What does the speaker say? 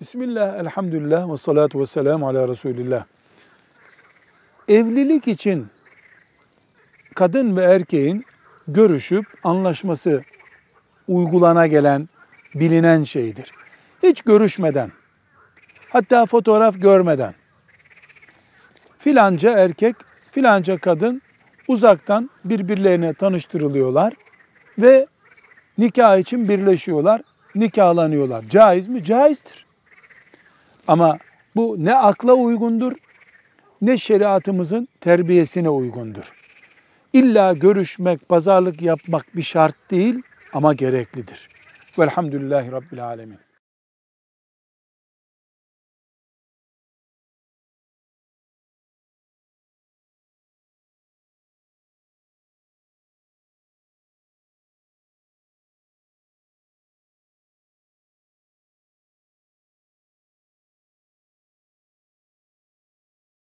Bismillah, elhamdülillah ve salatu ve selamu ala Resulillah. Evlilik için kadın ve erkeğin görüşüp anlaşması uygulana gelen, bilinen şeydir. Hiç görüşmeden, hatta fotoğraf görmeden filanca erkek, filanca kadın uzaktan birbirlerine tanıştırılıyorlar ve nikah için birleşiyorlar, nikahlanıyorlar. Caiz mi? Caizdir. Ama bu ne akla uygundur ne şeriatımızın terbiyesine uygundur. İlla görüşmek, pazarlık yapmak bir şart değil ama gereklidir. Velhamdülillahi Rabbil Alemin.